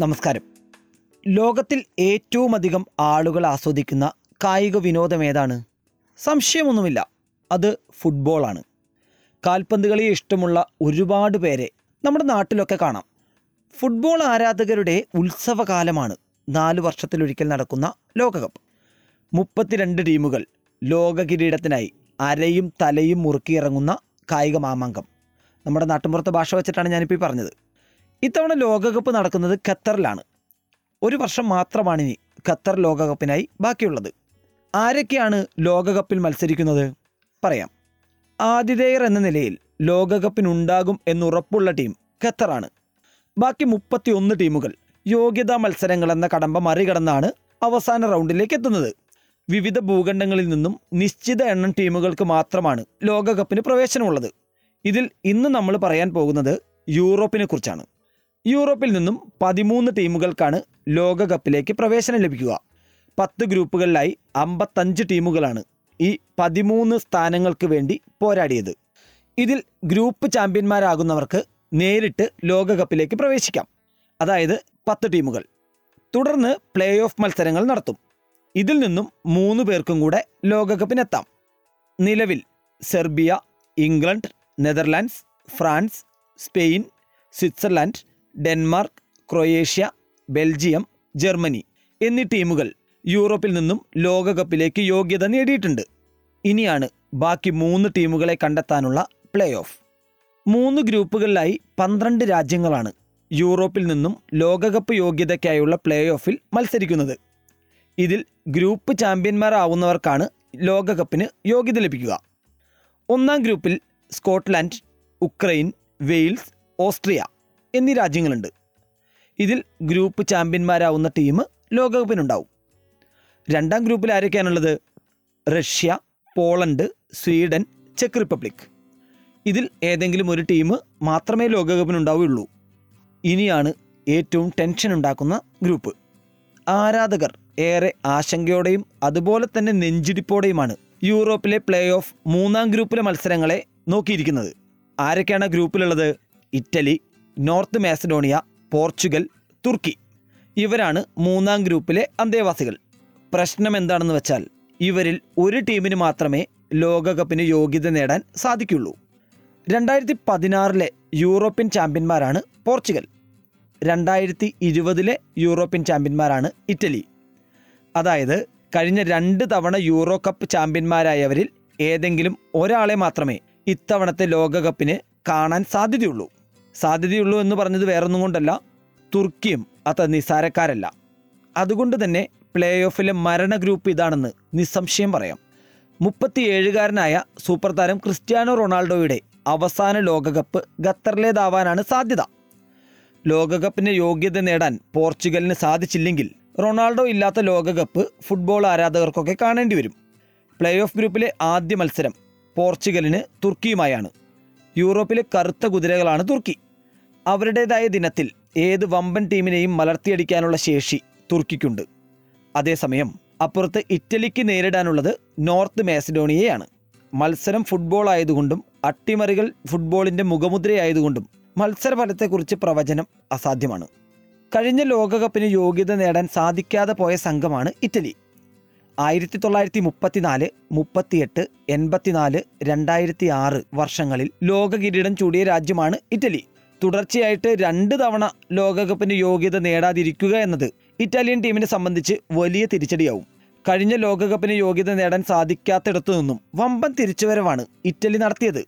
നമസ്കാരം. ലോകത്തിൽ ഏറ്റവുമധികം ആളുകൾ ആസ്വദിക്കുന്ന കായിക വിനോദം ഏതാണ്? സംശയമൊന്നുമില്ല. അത് ഫുട്ബോളാണ് കാൽപന്ത് കളി ഇഷ്ടമുള്ള ഒരുപാട് പേരെ നമ്മുടെ നാട്ടിലൊക്കെ കാണാം. ഫുട്ബോൾ ആരാധകരുടെ ഉത്സവകാലമാണ്. നാല് വർഷത്തിലൊരിക്കൽ നടക്കുന്ന ലോകകപ്പ്. മുപ്പത്തിരണ്ട് ടീമുകൾ ലോക കിരീടത്തിനായി അരയും തലയും മുറുക്കിയിറങ്ങുന്ന കായിക മാമാങ്കം. നമ്മുടെ നാട്ടിൻപുറത്തെ ഭാഷ വെച്ചിട്ടാണ് ഞാനിപ്പോൾ പറഞ്ഞത്. ഇത്തവണ ലോകകപ്പ് നടക്കുന്നത് ഖത്തറിലാണ്. ഒരു വർഷം മാത്രമാണ് ഇനി ഖത്തർ ലോകകപ്പിനായി ബാക്കിയുള്ളത്. ആരൊക്കെയാണ് ലോകകപ്പിൽ മത്സരിക്കുന്നത്? പറയാം. ആതിഥേയർ എന്ന നിലയിൽ ലോകകപ്പിനുണ്ടാകും എന്നുറപ്പുള്ള ടീം ഖത്തറാണ്. ബാക്കി മുപ്പത്തിയൊന്ന് ടീമുകൾ യോഗ്യതാ മത്സരങ്ങൾ എന്ന കടമ്പ മറികടന്നാണ് അവസാന റൗണ്ടിലേക്ക് എത്തുന്നത്. വിവിധ ഭൂഖണ്ഡങ്ങളിൽ നിന്നും നിശ്ചിത എണ്ണം ടീമുകൾക്ക് മാത്രമാണ് ലോകകപ്പിന് പ്രവേശനമുള്ളത്. ഇതിൽ ഇന്ന് നമ്മൾ പറയാൻ പോകുന്നത് യൂറോപ്പിനെ കുറിച്ചാണ്. യൂറോപ്പിൽ നിന്നും പതിമൂന്ന് ടീമുകൾക്കാണ് ലോകകപ്പിലേക്ക് പ്രവേശനം ലഭിക്കുക. പത്ത് ഗ്രൂപ്പുകളിലായി അമ്പത്തഞ്ച് ടീമുകളാണ് ഈ പതിമൂന്ന് സ്ഥാനങ്ങൾക്ക് വേണ്ടി പോരാടിയത്. ഇതിൽ ഗ്രൂപ്പ് ചാമ്പ്യന്മാരാകുന്നവർക്ക് നേരിട്ട് ലോകകപ്പിലേക്ക് പ്രവേശിക്കാം. അതായത് പത്ത് ടീമുകൾ. തുടർന്ന് പ്ലേ ഓഫ് മത്സരങ്ങൾ നടത്തും. ഇതിൽ നിന്നും മൂന്ന് പേർക്കും കൂടെ ലോകകപ്പിനെത്താം. നിലവിൽ Serbia England Netherlands France Spain Switzerland Denmark Croatia Belgium Germany എന്നീ ടീമുകൾ യൂറോപ്പിൽ നിന്നും ലോകകപ്പിലേക്ക് യോഗ്യത നേടിയിട്ടുണ്ട്. ഇനിയാണ് ബാക്കി മൂന്ന് ടീമുകളെ കണ്ടെത്താനുള്ള പ്ലേ ഓഫ് മൂന്ന് ഗ്രൂപ്പുകളിലായി പന്ത്രണ്ട് രാജ്യങ്ങളാണ് യൂറോപ്പിൽ നിന്നും ലോകകപ്പ് യോഗ്യതയ്ക്കായുള്ള പ്ലേ ഓഫിൽ മത്സരിക്കുന്നത്. ഇതിൽ ഗ്രൂപ്പ് ചാമ്പ്യന്മാരാവുന്നവർക്കാണ് ലോകകപ്പിന് യോഗ്യത ലഭിക്കുക. ഒന്നാം ഗ്രൂപ്പിൽ സ്കോട്ട്ലാൻഡ് ഉക്രൈൻ വെയിൽസ് ഓസ്ട്രിയ എന്നീ രാജ്യങ്ങളുണ്ട്. ഇതിൽ ഗ്രൂപ്പ് ചാമ്പ്യന്മാരാവുന്ന ടീം ലോകകപ്പിനുണ്ടാവും. രണ്ടാം ഗ്രൂപ്പിൽ ആരൊക്കെയാണുള്ളത്? റഷ്യ പോളണ്ട് സ്വീഡൻ ചെക്ക് റിപ്പബ്ലിക്. ഇതിൽ ഏതെങ്കിലും ഒരു ടീം മാത്രമേ ലോകകപ്പിനുണ്ടാവുകയുള്ളൂ. ഇനിയാണ് ഏറ്റവും ടെൻഷൻ ഉണ്ടാക്കുന്ന ഗ്രൂപ്പ് ആരാധകർ ഏറെ ആശങ്കയോടെയും അതുപോലെ തന്നെ നെഞ്ചിടിപ്പോടെയുമാണ് യൂറോപ്പിലെ പ്ലേ ഓഫ് മൂന്നാം ഗ്രൂപ്പിലെ മത്സരങ്ങളെ നോക്കിയിരിക്കുന്നത്. ആരൊക്കെയാണ് ഗ്രൂപ്പിലുള്ളത് Italy North Macedonia Portugal Turkey. ഇവരാണ് മൂന്നാം ഗ്രൂപ്പിലെ അന്തേവാസികൾ. പ്രശ്നം എന്താണെന്ന് വെച്ചാൽ ഇവരിൽ ഒരു ടീമിന് മാത്രമേ ലോകകപ്പിന് യോഗ്യത നേടാൻ സാധിക്കുള്ളൂ. രണ്ടായിരത്തി പതിനാറിലെ യൂറോപ്യൻ ചാമ്പ്യന്മാരാണ് പോർച്ചുഗൽ. രണ്ടായിരത്തി ഇരുപതിലെ യൂറോപ്യൻ ചാമ്പ്യന്മാരാണ് ഇറ്റലി. അതായത് കഴിഞ്ഞ രണ്ട് തവണ യൂറോ കപ്പ് ചാമ്പ്യന്മാരായവരിൽ ഏതെങ്കിലും ഒരാളെ മാത്രമേ ഇത്തവണത്തെ ലോകകപ്പിന് കാണാൻ സാധ്യതയുള്ളൂ. സാധ്യതയുള്ളൂ എന്ന് പറഞ്ഞത് വേറൊന്നും കൊണ്ടല്ല. തുർക്കിയും അത്ര നിസാരക്കാരല്ല അതുകൊണ്ട് തന്നെ പ്ലേ ഓഫിലെ മരണ ഗ്രൂപ്പ് ഇതാണെന്ന് നിസ്സംശയം പറയാം. മുപ്പത്തിയേഴുകാരനായ സൂപ്പർ താരം ക്രിസ്ത്യാനോ റൊണാൾഡോയുടെ അവസാന ലോകകപ്പ് ഖത്തറിലേതാവാനാണ് സാധ്യത. ലോകകപ്പിന് യോഗ്യത നേടാൻ പോർച്ചുഗലിന് സാധിച്ചില്ലെങ്കിൽ റൊണാൾഡോ ഇല്ലാത്ത ലോകകപ്പ് ഫുട്ബോൾ ആരാധകർക്കൊക്കെ കാണേണ്ടി വരും പ്ലേ ഓഫ് ഗ്രൂപ്പിലെ ആദ്യ മത്സരം പോർച്ചുഗലിന് തുർക്കിയുമായാണ്. യൂറോപ്പിലെ കറുത്ത കുതിരകളാണ് തുർക്കി. അവരുടേതായ ദിനത്തിൽ ഏത് വമ്പൻ ടീമിനെയും മലർത്തിയടിക്കാനുള്ള ശേഷി തുർക്കിക്കുണ്ട്. അതേസമയം അപ്പുറത്ത് ഇറ്റലിക്ക് നേരിടാനുള്ളത് നോർത്ത് മാസിഡോണിയയാണ്. മത്സരം ഫുട്ബോൾ ആയതുകൊണ്ടും അട്ടിമറികൾ ഫുട്ബോളിന്റെ മുഖമുദ്രയായതുകൊണ്ടും മത്സരഫലത്തെക്കുറിച്ച് പ്രവചനം അസാധ്യമാണ്. കഴിഞ്ഞ ലോകകപ്പിന് യോഗ്യത നേടാൻ സാധിക്കാതെ പോയ സംഘമാണ് ഇറ്റലി. ആയിരത്തി തൊള്ളായിരത്തി മുപ്പത്തിനാല് മുപ്പത്തിയെട്ട് എൺപത്തിനാല് രണ്ടായിരത്തി ആറ് വർഷങ്ങളിൽ ലോക കിരീടം ചൂടിയ രാജ്യമാണ് ഇറ്റലി. തുടർച്ചയായിട്ട് രണ്ട് തവണ ലോകകപ്പിന് യോഗ്യത നേടാതിരിക്കുക എന്നത് ഇറ്റാലിയൻ ടീമിനെ സംബന്ധിച്ച് വലിയ തിരിച്ചടിയാവും. കഴിഞ്ഞ ലോകകപ്പിന് യോഗ്യത നേടാൻ സാധിക്കാത്തിടത്തു നിന്നും വമ്പൻ തിരിച്ചുവരവാണ് ഇറ്റലി നടത്തിയത്.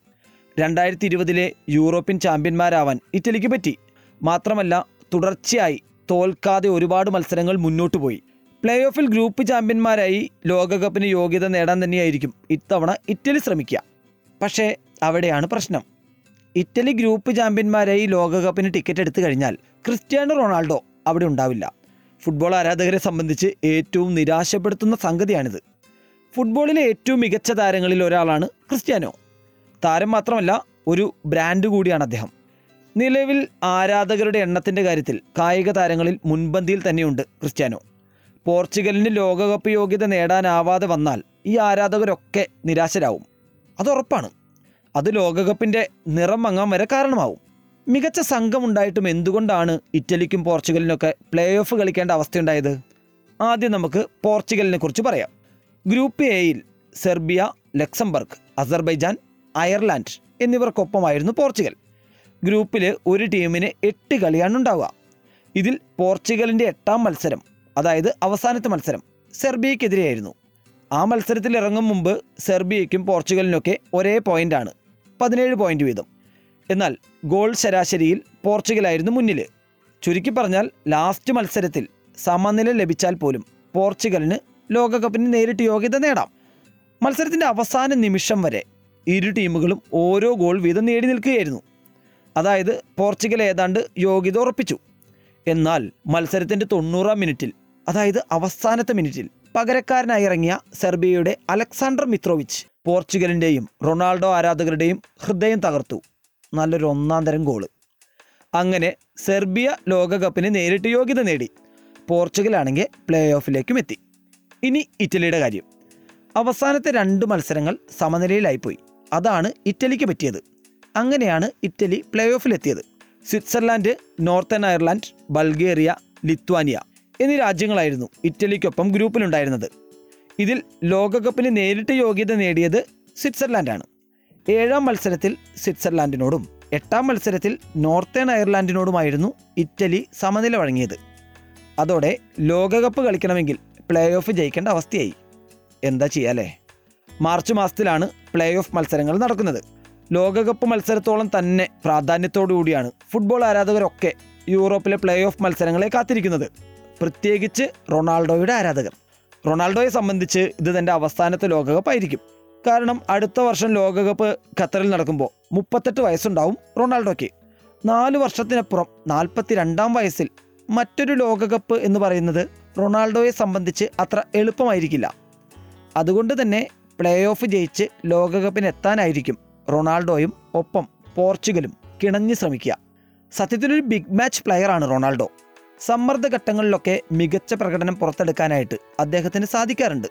രണ്ടായിരത്തി ഇരുപതിലെ യൂറോപ്യൻ ചാമ്പ്യന്മാരാവാൻ ഇറ്റലിക്ക് പറ്റി. മാത്രമല്ല തുടർച്ചയായി തോൽക്കാതെ ഒരുപാട് മത്സരങ്ങൾ മുന്നോട്ട് പോയി പ്ലേ ഓഫിൽ ഗ്രൂപ്പ് ചാമ്പ്യന്മാരായി ലോകകപ്പിന് യോഗ്യത നേടാൻ തന്നെയായിരിക്കും ഇത്തവണ ഇറ്റലി ശ്രമിക്കുക. പക്ഷേ അവിടെയാണ് പ്രശ്നം. ഇറ്റലി ഗ്രൂപ്പ് ചാമ്പ്യന്മാരായി ലോകകപ്പിന് ടിക്കറ്റ് എടുത്തു കഴിഞ്ഞാൽ ക്രിസ്ത്യാനോ റൊണാൾഡോ അവിടെ ഉണ്ടാവില്ല. ഫുട്ബോൾ ആരാധകരെ സംബന്ധിച്ച് ഏറ്റവും നിരാശപ്പെടുത്തുന്ന സംഗതിയാണിത്. ഫുട്ബോളിലെ ഏറ്റവും മികച്ച താരങ്ങളിൽ ഒരാളാണ് ക്രിസ്ത്യാനോ. താരം മാത്രമല്ല ഒരു ബ്രാൻഡ് കൂടിയാണ് അദ്ദേഹം. നിലവിൽ ആരാധകരുടെ എണ്ണത്തിന്റെ കാര്യത്തിൽ കായിക താരങ്ങളിൽ മുൻപന്തിയിൽ തന്നെയുണ്ട് ക്രിസ്ത്യാനോ. പോർച്ചുഗലിന് ലോകകപ്പ് യോഗ്യത നേടാനാവാതെ വന്നാൽ ഈ ആരാധകരൊക്കെ നിരാശരാകും അത് ഉറപ്പാണ്. അത് ലോകകപ്പിന്റെ നിറം മങ്ങാൻ വരെ കാരണമാവും. മികച്ച സംഘമുണ്ടായിട്ടും എന്തുകൊണ്ടാണ് ഇറ്റലിക്കും പോർച്ചുഗലിനൊക്കെ പ്ലേ ഓഫ് കളിക്കേണ്ട അവസ്ഥയുണ്ടായത്? ആദ്യം നമുക്ക് പോർച്ചുഗലിനെ കുറിച്ച് പറയാം. ഗ്രൂപ്പ് എയിൽ സെർബിയ ലക്സംബർഗ് അസർബൈജാൻ അയർലാൻഡ് എന്നിവർക്കൊപ്പമായിരുന്നു പോർച്ചുഗൽ. ഗ്രൂപ്പിൽ ഒരു ടീമിന് എട്ട് കളിയാണ് ഉണ്ടാവുക. ഇതിൽ പോർച്ചുഗലിന്റെ എട്ടാം മത്സരം അതായത് അവസാനത്തെ മത്സരം സെർബിയയ്ക്കെതിരെയായിരുന്നു ആ മത്സരത്തിൽ ഇറങ്ങും മുമ്പ് സെർബിയയ്ക്കും പോർച്ചുഗലിനൊക്കെ ഒരേ പോയിന്റാണ് പതിനേഴ് പോയിന്റ് വീതം. എന്നാൽ ഗോൾ ശരാശരിയിൽ പോർച്ചുഗലായിരുന്നു മുന്നിൽ ചുരുക്കി പറഞ്ഞാൽ ലാസ്റ്റ് മത്സരത്തിൽ സമനില ലഭിച്ചാൽ പോലും പോർച്ചുഗലിന് ലോകകപ്പിന് നേരിട്ട് യോഗ്യത നേടാം. മത്സരത്തിന്റെ അവസാന നിമിഷം വരെ ഇരു ടീമുകളും ഓരോ ഗോൾ വീതം നേടി നിൽക്കുകയായിരുന്നു. അതായത് പോർച്ചുഗൽ ഏതാണ്ട് യോഗ്യത ഉറപ്പിച്ചു. എന്നാൽ മത്സരത്തിന്റെ തൊണ്ണൂറാം മിനിറ്റിൽ അതായത് അവസാനത്തെ മിനിറ്റിൽ പകരക്കാരനായി ഇറങ്ങിയ സെർബിയയുടെ അലക്സാണ്ടർ മിത്രോവിച്ച് പോർച്ചുഗലിന്റെയും റൊണാൾഡോ ആരാധകരുടെയും ഹൃദയം തകർത്തു. നല്ലൊരു ഒന്നാം തരം ഗോൾ. അങ്ങനെ സെർബിയ ലോകകപ്പിന് നേരിട്ട് യോഗ്യത നേടി. പോർച്ചുഗലാണെങ്കിൽ പ്ലേ ഓഫിലേക്കും എത്തി. ഇനി ഇറ്റലിയുടെ കാര്യം. അവസാനത്തെ രണ്ട് മത്സരങ്ങൾ സമനിലയിലായിപ്പോയി. അതാണ് ഇറ്റലിക്ക് പറ്റിയത്. അങ്ങനെയാണ് Italy play ഓഫിലെത്തിയത് Switzerland Northern Ireland Bulgaria Lithuania. എന്നീ രാജ്യങ്ങളായിരുന്നു ഇറ്റലിക്കൊപ്പം ഗ്രൂപ്പിലുണ്ടായിരുന്നത്. ഇതിൽ ലോകകപ്പിന് നേരിട്ട് യോഗ്യത നേടിയത് സ്വിറ്റ്സർലാൻഡാണ്. ഏഴാം മത്സരത്തിൽ സ്വിറ്റ്സർലാൻഡിനോടും എട്ടാം മത്സരത്തിൽ നോർത്തേൺ അയർലാൻഡിനോടുമായിരുന്നു ഇറ്റലി സമനില വഴങ്ങിയത്. അതോടെ ലോകകപ്പ് കളിക്കണമെങ്കിൽ പ്ലേ ഓഫ് ജയിക്കേണ്ട അവസ്ഥയായി. എന്താ ചെയ്യാലേ മാർച്ച് മാസത്തിലാണ് പ്ലേ ഓഫ് മത്സരങ്ങൾ നടക്കുന്നത്. ലോകകപ്പ് മത്സരത്തോളം തന്നെ പ്രാധാന്യത്തോടുകൂടിയാണ് ഫുട്ബോൾ ആരാധകരൊക്കെ യൂറോപ്പിലെ പ്ലേ ഓഫ് മത്സരങ്ങളെ കാത്തിരിക്കുന്നത്. പ്രത്യേകിച്ച് റൊണാൾഡോയുടെ ആരാധകർ. റൊണാൾഡോയെ സംബന്ധിച്ച് ഇത് തന്റെ അവസാനത്തെ ലോകകപ്പായിരിക്കും. കാരണം അടുത്ത വർഷം ലോകകപ്പ് ഖത്തറിൽ നടക്കുമ്പോൾ മുപ്പത്തെട്ട് വയസ്സുണ്ടാവും റൊണാൾഡോയ്ക്ക്. നാല് വർഷത്തിനപ്പുറം നാൽപ്പത്തി രണ്ടാം വയസ്സിൽ മറ്റൊരു ലോകകപ്പ് എന്ന് പറയുന്നത് റൊണാൾഡോയെ സംബന്ധിച്ച് അത്ര എളുപ്പമായിരിക്കില്ല. അതുകൊണ്ട് തന്നെ പ്ലേ ഓഫ് ജയിച്ച് ലോകകപ്പിന് എത്താനായിരിക്കും റൊണാൾഡോയും ഒപ്പം പോർച്ചുഗലും കിണഞ്ഞ് ശ്രമിക്കുക. സത്യത്തിലൊരു ബിഗ് മാച്ച് പ്ലെയറാണ് റൊണാൾഡോ. സമ്മർദ്ദ ഘട്ടങ്ങളിലൊക്കെ മികച്ച പ്രകടനം പുറത്തെടുക്കാനായിട്ട് അദ്ദേഹത്തിന് സാധിക്കാറുണ്ട്.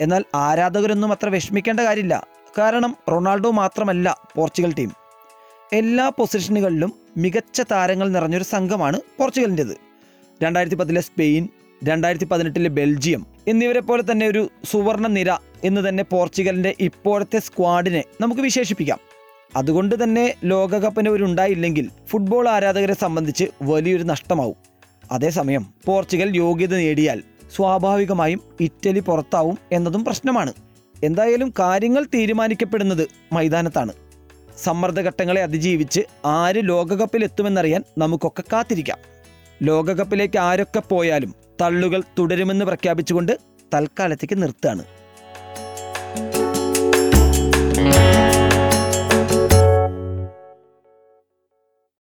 എന്നാൽ ആരാധകരൊന്നും അത്ര വിഷമിക്കേണ്ട കാര്യമില്ല. കാരണം റൊണാൾഡോ മാത്രമല്ല പോർച്ചുഗൽ ടീം. എല്ലാ പൊസിഷനുകളിലും മികച്ച താരങ്ങൾ നിറഞ്ഞൊരു സംഘമാണ് പോർച്ചുഗലിന്റെത്. രണ്ടായിരത്തി പത്തിലെ സ്പെയിൻ രണ്ടായിരത്തി പതിനെട്ടിലെ ബെൽജിയം എന്നിവരെ പോലെ തന്നെ ഒരു സുവർണ നിര എന്ന് തന്നെ പോർച്ചുഗലിന്റെ ഇപ്പോഴത്തെ സ്ക്വാഡിനെ നമുക്ക് വിശേഷിപ്പിക്കാം. അതുകൊണ്ട് തന്നെ ലോകകപ്പിന് ഒരു ഉണ്ടായില്ലെങ്കിൽ ഫുട്ബോൾ ആരാധകരെ സംബന്ധിച്ച് വലിയൊരു നഷ്ടമാവും. അതേസമയം പോർച്ചുഗൽ യോഗ്യത നേടിയാൽ സ്വാഭാവികമായും ഇറ്റലി പുറത്താവും എന്നതും പ്രശ്നമാണ്. എന്തായാലും കാര്യങ്ങൾ തീരുമാനിക്കപ്പെടുന്നത് മൈതാനത്താണ്. സമ്മർദ്ദഘട്ടങ്ങളെ അതിജീവിച്ച് ആര് ലോകകപ്പിലെത്തുമെന്നറിയാൻ നമുക്കൊക്കെ കാത്തിരിക്കാം. ലോകകപ്പിലേക്ക് ആരൊക്കെ പോയാലും തള്ളുകൾ തുടരുമെന്ന് പ്രഖ്യാപിച്ചുകൊണ്ട് തൽക്കാലത്തേക്ക് നിർത്തുകയാണ്.